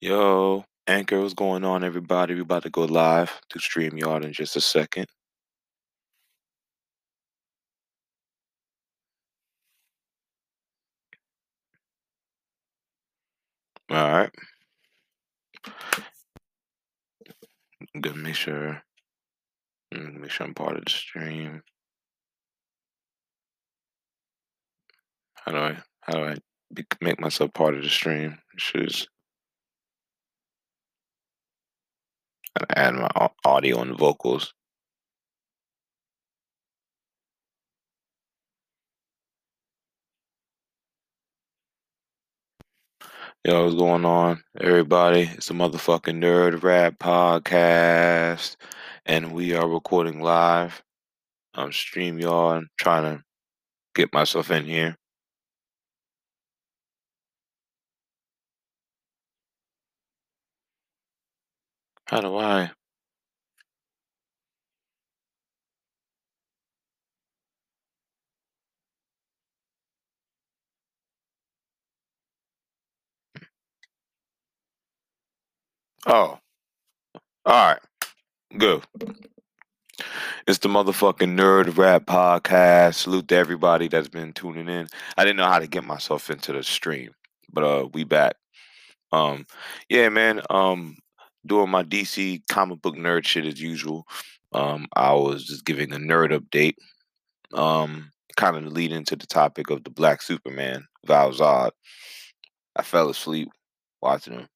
Yo, Anchor, what's going on, everybody? We're about to go live to StreamYard in just a second. All right. Good. Make sure. mm, Make sure I'm part of the stream. How do I? How do I make myself part of the stream? Should add my audio and vocals. Yo, what's going on, everybody? It's a motherfucking Nerd Rap podcast, and we are recording live on StreamYard. Trying to get myself in here. How do I? Oh, all right. Good. It's the motherfucking Nerd Rap Podcast. Salute to everybody that's been tuning in. I didn't know how to get myself into the stream, but uh we back. Um yeah, man. Um doing my DC comic book nerd shit as usual. Um I was just giving a nerd update. Um kind of lead into the topic of the Black Superman, Val Zod. I fell asleep watching him.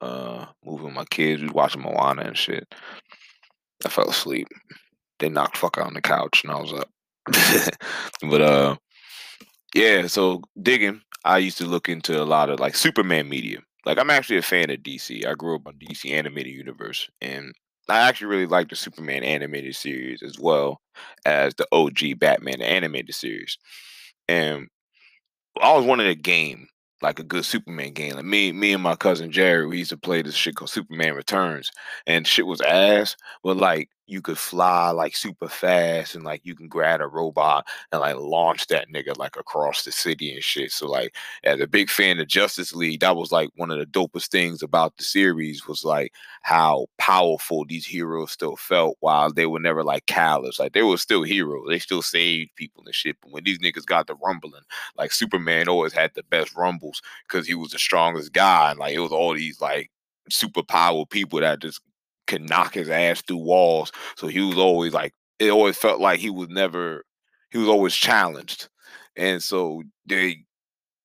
Uh moving my kids, we watching Moana and shit. I fell asleep. They knocked fuck out on the couch and I was up. but uh yeah, so digging, I used to look into a lot of like Superman media. Like I'm actually a fan of DC. I grew up on DC animated universe and I actually really like the Superman animated series as well as the OG Batman animated series. And I always wanted a game, like a good Superman game. Like me, me and my cousin Jerry, we used to play this shit called Superman Returns, and shit was ass. But like you could fly like super fast, and like you can grab a robot and like launch that nigga like across the city and shit. So like, as a big fan of Justice League, that was like one of the dopest things about the series was like how powerful these heroes still felt while they were never like callous. Like they were still heroes. They still saved people and shit. But when these niggas got the rumbling like Superman always had the best rumbles because he was the strongest guy. And like it was all these like super power people that just could knock his ass through walls. So he was always like it always felt like he was never he was always challenged. And so they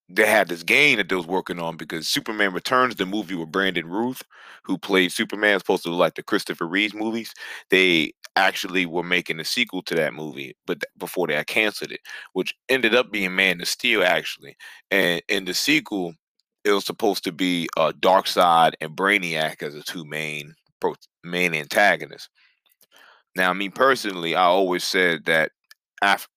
they had this game that they was working on because Superman Returns, the movie with Brandon Routh, who played Superman, supposed to look like the Christopher Reeves movies. They actually were making a sequel to that movie, but th- before they canceled it, which ended up being Man of Steel actually. And in the sequel, it was supposed to be uh, Darkseid and Brainiac as the two main main antagonist. Now, me personally, I always said that af-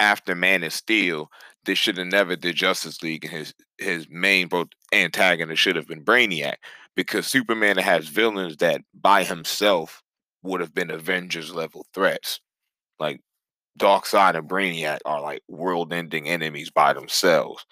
after Man of Steel, they should have never did Justice League, and his his main antagonist should have been Brainiac, because Superman has villains that by himself would have been Avengers level threats. Like Darkseid and Brainiac are like world-ending enemies by themselves,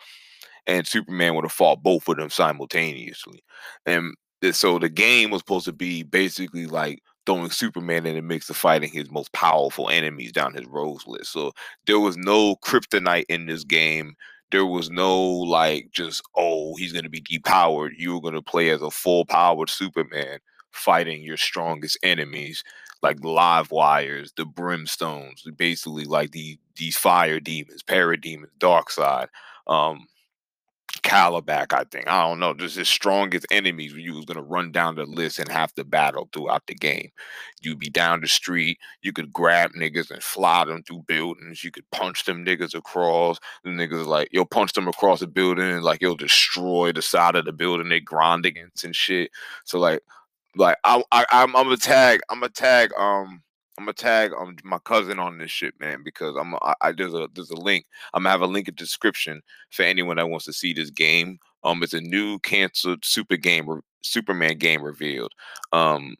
and Superman would have fought both of them simultaneously. And so the game was supposed to be basically like throwing Superman in the mix of fighting his most powerful enemies down his rose list. So there was no kryptonite in this game. There was no like just oh he's gonna be depowered. You were gonna play as a full powered Superman fighting your strongest enemies like live wires, the brimstones, basically like the these fire demons, parademons, Darkseid. Um, Kalibak, I think. I don't know. Just his strongest enemies you was gonna run down the list and have to battle throughout the game. You'd be down the street, you could grab niggas and fly them through buildings, you could punch them niggas across. The niggas like you'll punch them across the building and like you'll destroy the side of the building they grind against and shit. So like like I, I I'm I'm a tag, I'm a tag um I'm gonna tag um my cousin on this shit, man, because I'm I, I there's a there's a link. I'm gonna have a link in the description for anyone that wants to see this game. Um, it's a new canceled super game, re- Superman game revealed. Um,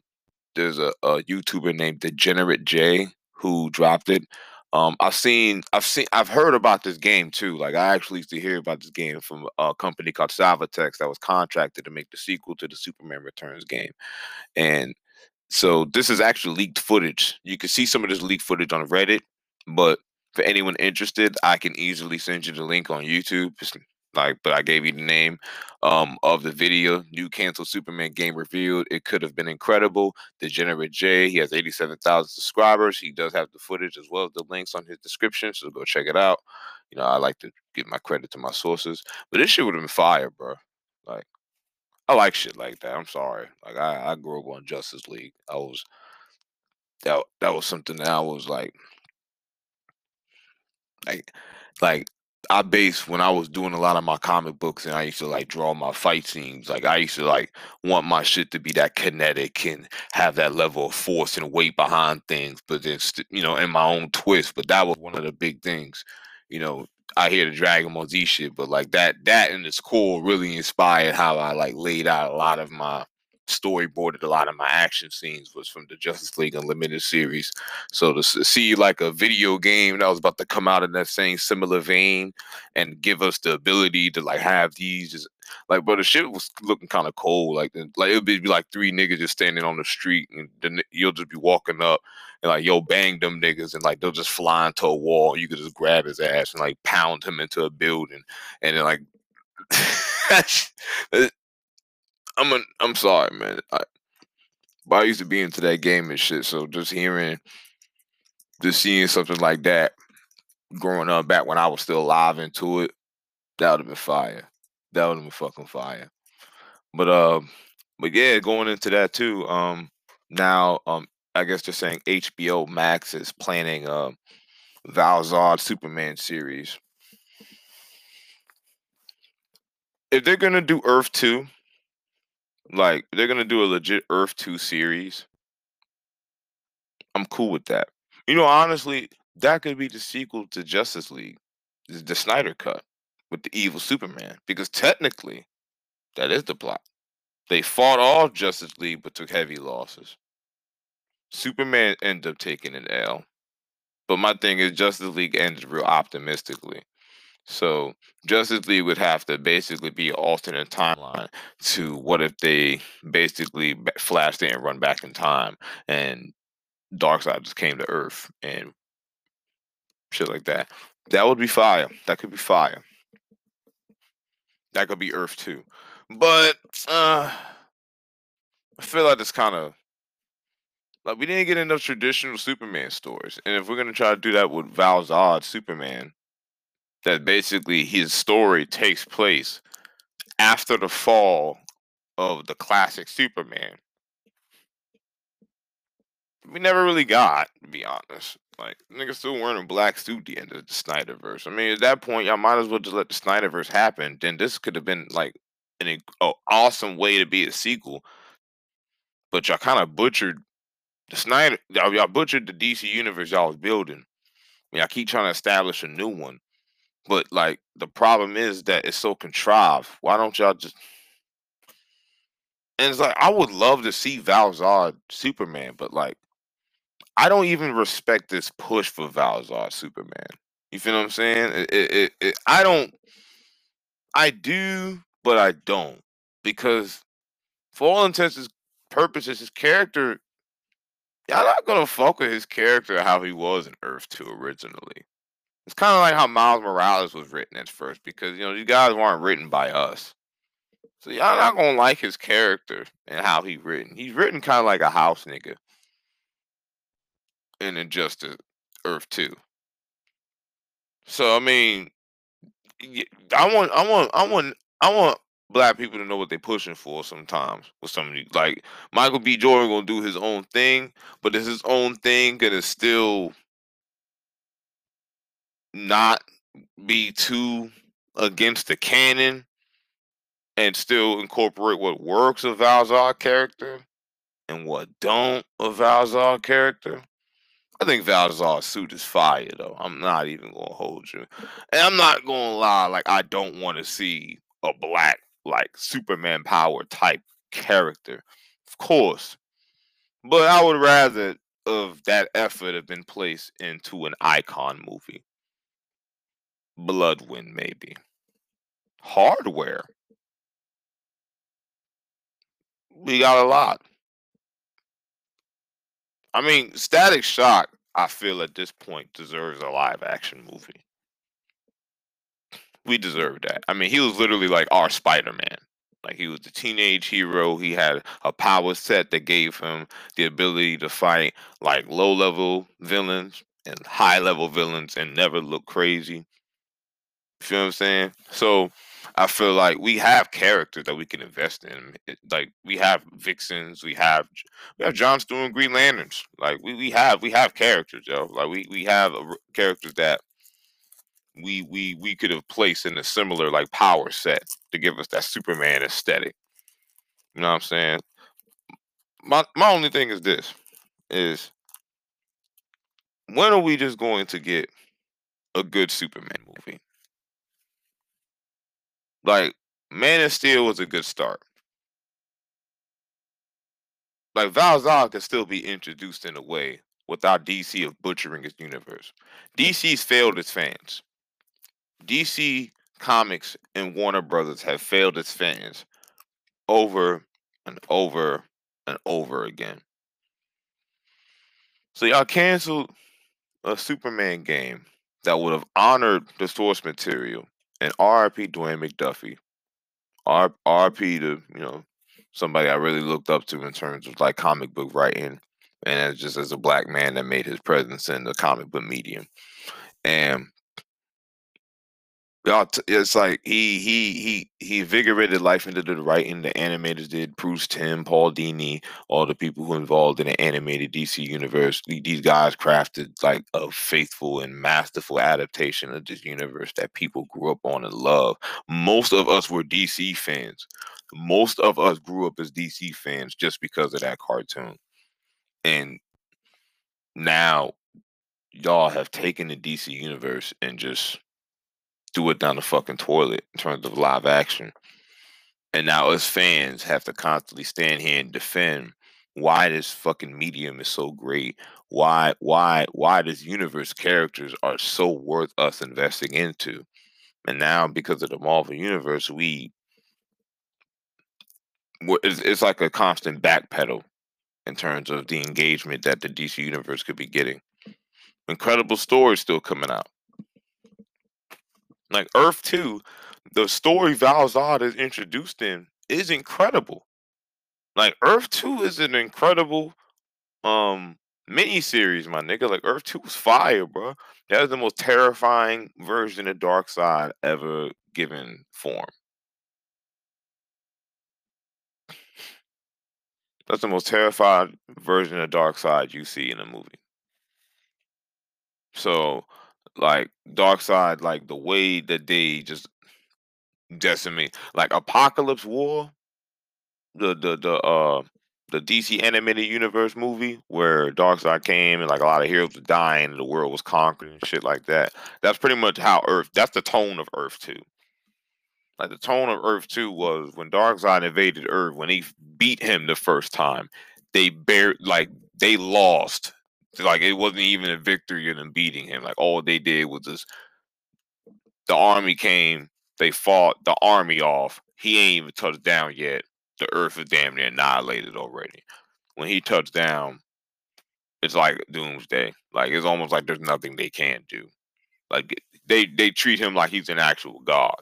there's a, a YouTuber named Degenerate J who dropped it. Um, I've seen, I've seen, I've heard about this game too. Like I actually used to hear about this game from a company called Salvatex that was contracted to make the sequel to the Superman Returns game, and so this is actually leaked footage. You can see some of this leaked footage on Reddit, but for anyone interested, I can easily send you the link on YouTube. It's like, but I gave you the name um, of the video. New canceled Superman game revealed. It could have been incredible. Degenerate J. He has 87,000 subscribers. He does have the footage as well as the links on his description. So go check it out. You know, I like to give my credit to my sources. But this shit would have been fire, bro. Like, I like shit like that. I'm sorry. Like I, I grew up on Justice League. I was that that was something that I was like like like I base when I was doing a lot of my comic books and I used to like draw my fight scenes. Like I used to like want my shit to be that kinetic and have that level of force and weight behind things, but then you know, in my own twist. But that was one of the big things. You know, I hear the Dragon Ball Z shit, but like that that in its core really inspired how I like laid out a lot of my storyboarded a lot of my action scenes was from the Justice League Unlimited series. So to see like a video game that was about to come out in that same similar vein and give us the ability to like have these just like, but the shit was looking kind of cold. Like, like it would be like three niggas just standing on the street, and you'll just be walking up and like, yo, bang them niggas, and like they'll just fly into a wall. You could just grab his ass and like pound him into a building, and then like I'm a, I'm sorry, man. I, but I used to be into that game and shit. So just hearing, just seeing something like that, growing up back when I was still alive into it, that would have been fire. That would have been fucking fire. But uh, but yeah, going into that too. Um, now um, I guess they're saying HBO Max is planning a um, Val Zod Superman series. If they're gonna do Earth two, like they're gonna do a legit Earth 2 series. I'm cool with that. You know, honestly, that could be the sequel to Justice League, the Snyder cut with the evil Superman. Because technically, that is the plot. They fought all Justice League but took heavy losses. Superman ended up taking an L. But my thing is Justice League ended real optimistically. So Justice League would have to basically be an alternate timeline to what if they basically flashed in and run back in time and Darkseid just came to Earth and shit like that. That would be fire. That could be fire. That could be Earth too. But uh I feel like it's kind of like we didn't get enough traditional Superman stories. And if we're gonna try to do that with Val Zod Superman, that basically his story takes place after the fall of the classic Superman. We never really got, to be honest. Like, niggas still wearing a black suit the end of the Snyderverse. I mean, at that point, y'all might as well just let the Snyderverse happen. Then this could have been like an awesome way to be a sequel. But y'all kind of butchered the Snyder. Y'all, y'all butchered the DC universe y'all was building. I mean, I keep trying to establish a new one. But like the problem is that it's so contrived. Why don't y'all just and it's like I would love to see Val Zod Superman, but like I don't even respect this push for Val Zod Superman. You feel what I'm saying? It, it, it, I don't. I do, but I don't because for all intents and purposes, his character. Y'all not gonna fuck with his character how he was in Earth Two originally. It's kind of like how Miles Morales was written at first, because you know these guys weren't written by us, so y'all not gonna like his character and how he's written. He's written kind of like a house nigga in Injustice Earth Two. So I mean, I want, I want, I want, I want black people to know what they're pushing for sometimes with some. Like Michael B. Jordan gonna do his own thing, but it's his own thing gonna still not be too against the canon and still incorporate what works of Val Zod character and what don't of Val Zod character. I think Val Zod's suit is fire though. I'm not even gonna hold you. And I'm not gonna lie, like I don't want to see a black like Superman power type character. Of course. But I would rather of that effort have been placed into an icon movie? Bloodwind, maybe. Hardware. We got a lot. I mean, Static Shock, I feel at this point deserves a live action movie. We deserve that. I mean, he was literally like our Spider Man. Like he was the teenage hero. He had a power set that gave him the ability to fight like low level villains and high level villains and never look crazy. You feel what I'm saying? So I feel like we have characters that we can invest in. Like we have Vixens, we have we have John Stewart and Green Lanterns. Like we, we have we have characters, yo. Like we we have characters that we we we could have placed in a similar like power set to give us that Superman aesthetic. You know what I'm saying? My my only thing is this is when are we just going to get a good Superman movie? Like Man of Steel was a good start. Like Val Zod could still be introduced in a way without DC of butchering its universe. DC's failed its fans. DC Comics and Warner Brothers have failed its fans over and over and over again. So y'all canceled a Superman game that would have honored the source material and RIP Dwayne McDuffie. R- RIP to, you know, somebody I really looked up to in terms of like comic book writing and just as a black man that made his presence in the comic book medium. And it's like he he he he invigorated life into the writing. The animators did Bruce Timm, Paul Dini, all the people who involved in the animated DC universe. These guys crafted like a faithful and masterful adaptation of this universe that people grew up on and love. Most of us were DC fans. Most of us grew up as DC fans just because of that cartoon. And now y'all have taken the DC universe and just do it down the fucking toilet in terms of live action. And now us fans have to constantly stand here and defend why this fucking medium is so great. Why why why this universe characters are so worth us investing into. And now because of the Marvel universe, we it's, it's like a constant backpedal in terms of the engagement that the DC universe could be getting. Incredible stories still coming out. Like Earth 2, the story Val Zod is introduced in is incredible. Like Earth 2 is an incredible um mini series, my nigga. Like Earth 2 was fire, bro. That was the most terrifying version of Darkseid ever given form. That's the most terrified version of Darkseid you see in a movie. So like Darkseid, like the way that they just decimate, like Apokolips War, the the the uh the DC animated universe movie where Darkseid came and like a lot of heroes were dying and the world was conquered and shit like that. That's pretty much how Earth. That's the tone of Earth Two. Like the tone of Earth Two was when Darkseid invaded Earth. When he beat him the first time, they bear like they lost like it wasn't even a victory in them beating him. Like all they did was just the army came, they fought the army off. He ain't even touched down yet. The earth is damn near annihilated already. When he touched down, it's like doomsday. Like it's almost like there's nothing they can do. Like they they treat him like he's an actual god.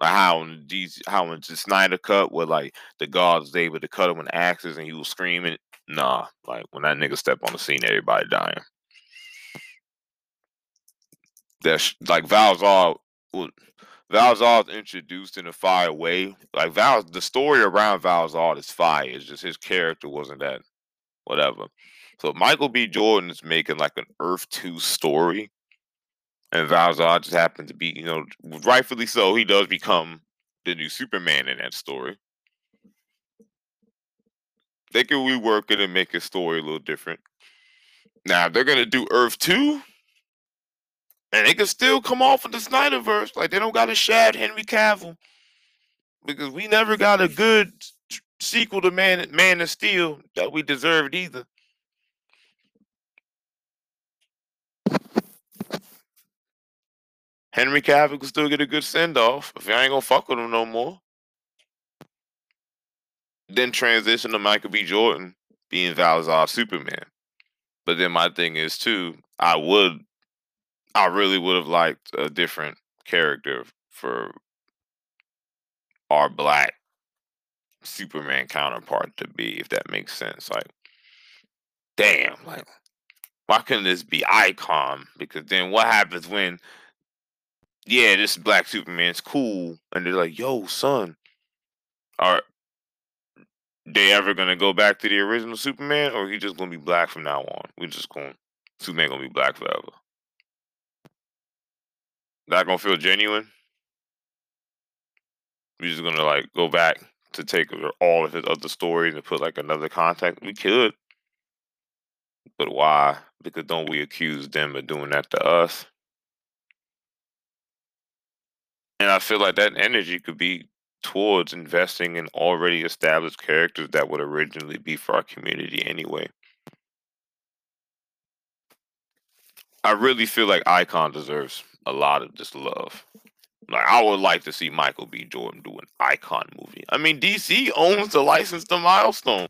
Like how in these how in the Snyder cut where like the gods was able to cut him with axes and he was screaming Nah, like when that nigga step on the scene, everybody dying. That's like Val Zod. Val Zod's introduced in a fire way. Like Val, the story around Val Zod is fire. It's just his character wasn't that, whatever. So Michael B. Jordan is making like an Earth Two story, and Val Zod just happened to be, you know, rightfully so. He does become the new Superman in that story. They can rework it and make his story a little different. Now they're gonna do Earth Two, and they can still come off of the Snyderverse. Like they don't gotta shad Henry Cavill because we never got a good sequel to Man Man of Steel that we deserved either. Henry Cavill can still get a good send off if you ain't gonna fuck with him no more. Then transition to Michael B. Jordan being Val Superman. But then my thing is too, I would, I really would have liked a different character for our black Superman counterpart to be, if that makes sense. Like, damn, like, why couldn't this be Icon? Because then what happens when, yeah, this black Superman's cool, and they're like, yo, son, are they ever gonna go back to the original Superman, or he just gonna be black from now on? We just gonna Superman gonna be black forever. That gonna feel genuine? We just gonna like go back to take all of his other stories and put like another contact. We could, but why? Because don't we accuse them of doing that to us? And I feel like that energy could be towards investing in already established characters that would originally be for our community anyway. I really feel like Icon deserves a lot of this love. Like I would like to see Michael B. Jordan do an Icon movie. I mean, DC owns the license to Milestone.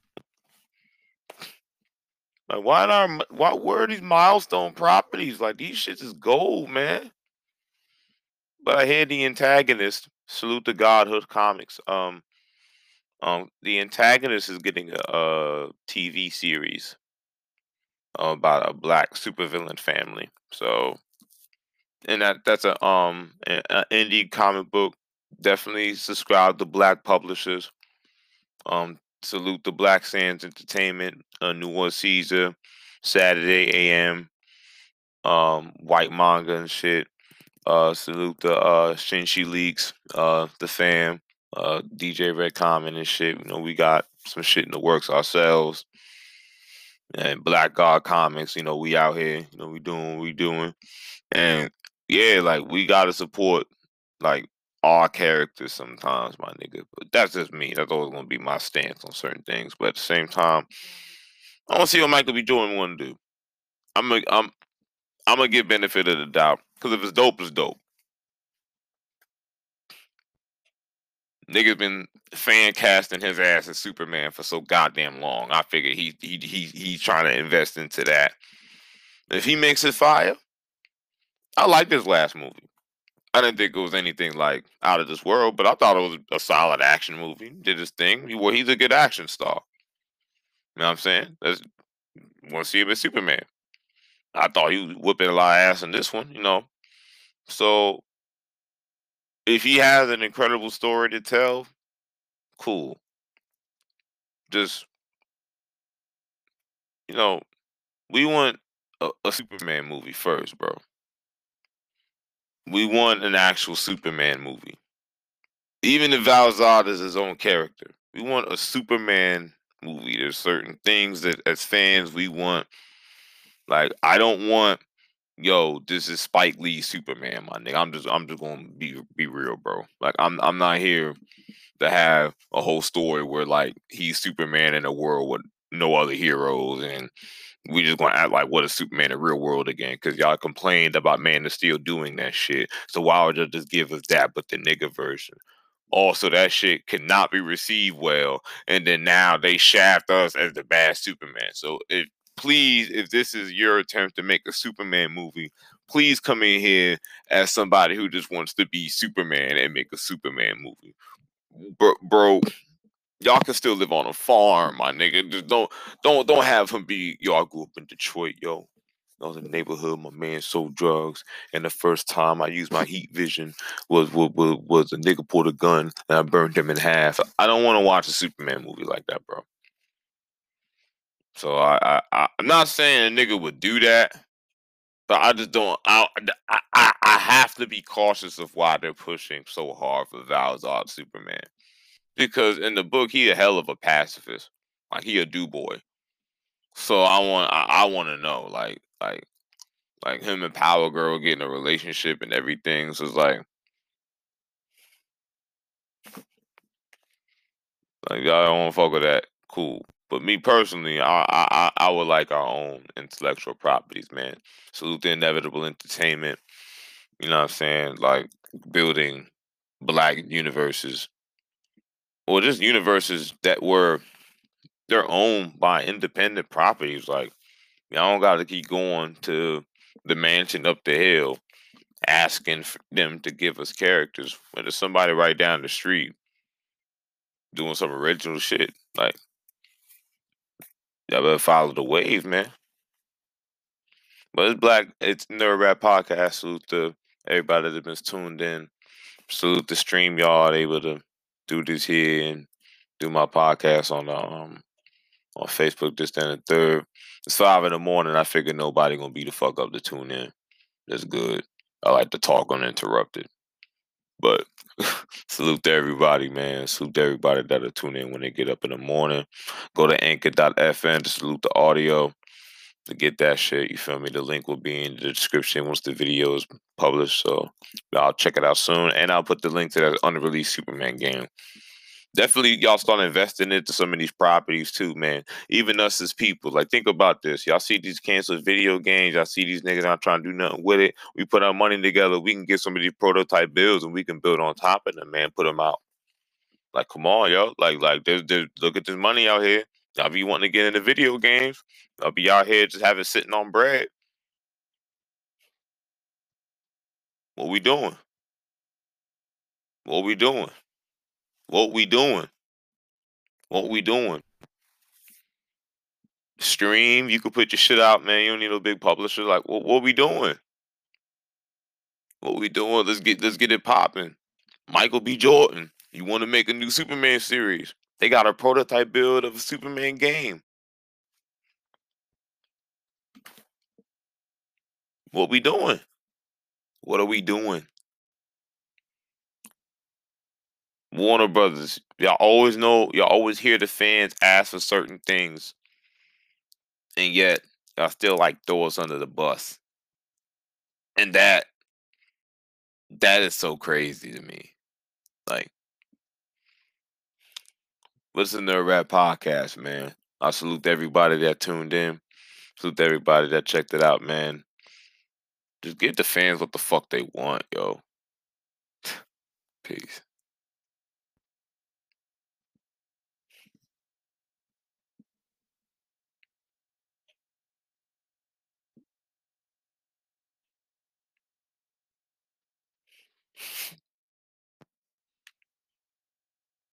Like, why not? Why where are these Milestone properties? Like these shits is gold, man. But I hear the antagonist Salute to Godhood Comics. Um, um, the antagonist is getting a, a TV series about a black supervillain family. So, and that that's a um an indie comic book. Definitely subscribe to Black publishers. Um, salute the Black Sands Entertainment, uh, New One Caesar, Saturday AM, um, White Manga and shit. Uh, salute the uh Shinshi Leaks, uh, the fam, uh, DJ Red Common and shit. You know, we got some shit in the works ourselves. And Black God Comics, you know, we out here, you know, we doing what we doing. And yeah, like we gotta support like our characters sometimes, my nigga. But that's just me. That's always gonna be my stance on certain things. But at the same time, I to see what Michael B. Jordan want to do. I'm a, I'm I'm gonna give benefit of the doubt. Because if it's dope, it's dope. Niggas been fan casting his ass as Superman for so goddamn long. I figure he he he he's trying to invest into that. If he makes it fire, I like this last movie. I didn't think it was anything like out of this world, but I thought it was a solid action movie. Did his thing. He, well, he's a good action star. You know what I'm saying? That's want to see him as Superman. I thought he was whipping a lot of ass in this one, you know. So if he has an incredible story to tell, cool. Just you know, we want a, a Superman movie first, bro. We want an actual Superman movie. Even if Val Zod is his own character, we want a Superman movie. There's certain things that as fans we want like I don't want yo, this is Spike Lee Superman, my nigga. I'm just I'm just gonna be be real, bro. Like I'm I'm not here to have a whole story where like he's Superman in a world with no other heroes and we just gonna act like what is Superman in real world again because y'all complained about Man of Steel doing that shit. So why would you just give us that but the nigga version? Also, that shit cannot be received well, and then now they shaft us as the bad Superman. So if please, if this is your attempt to make a Superman movie, please come in here as somebody who just wants to be Superman and make a Superman movie. Bro, bro y'all can still live on a farm, my nigga. Just don't don't don't have him be I grew up in Detroit, yo. I was in the neighborhood, my man sold drugs, and the first time I used my heat vision was was, was, was a nigga pulled a gun and I burned him in half. I don't want to watch a Superman movie like that, bro. So I, I, I'm not saying a nigga would do that, but I just don't. I, I, I have to be cautious of why they're pushing so hard for Val Zod Superman, because in the book he a hell of a pacifist, like he a do boy. So I want, I, I want to know, like, like, like him and Power Girl getting a relationship and everything. So it's like, like y'all don't fuck with that. Cool. But me personally, I, I I would like our own intellectual properties, man. Salute the inevitable entertainment. You know what I'm saying? Like building black universes. Or just universes that were they're owned by independent properties. Like y'all don't gotta keep going to the mansion up the hill asking them to give us characters when there's somebody right down the street doing some original shit. Like y'all better follow the wave, man. But it's black. It's Nerd Rap Podcast. Salute to everybody that's been tuned in. Salute the stream y'all able to do this here and do my podcast on um on Facebook this then and third. It's five in the morning. I figure nobody gonna be the fuck up to tune in. That's good. I like to talk uninterrupted. But salute to everybody, man. Salute to everybody that'll tune in when they get up in the morning. Go to anchor.fm to salute the audio to get that shit. You feel me? The link will be in the description once the video is published. So I'll check it out soon. And I'll put the link to that unreleased Superman game. Definitely, y'all start investing into some of these properties too, man. Even us as people, like think about this. Y'all see these canceled video games. Y'all see these niggas not trying to do nothing with it. We put our money together. We can get some of these prototype builds, and we can build on top of them, man. Put them out. Like, come on, yo. Like, like, there's, there's, look at this money out here. Y'all be wanting to get into video games. I'll be out here just having sitting on bread. What we doing? What we doing? What we doing? What we doing? Stream, you could put your shit out, man. You don't need a big publisher. Like, what, what we doing? What we doing? Let's get let's get it popping. Michael B. Jordan, you want to make a new Superman series? They got a prototype build of a Superman game. What we doing? What are we doing? Warner Brothers, y'all always know, y'all always hear the fans ask for certain things, and yet y'all still like throw us under the bus. And that, that is so crazy to me. Like, listen to a rap podcast, man. I salute everybody that tuned in. Salute everybody that checked it out, man. Just give the fans what the fuck they want, yo. Peace.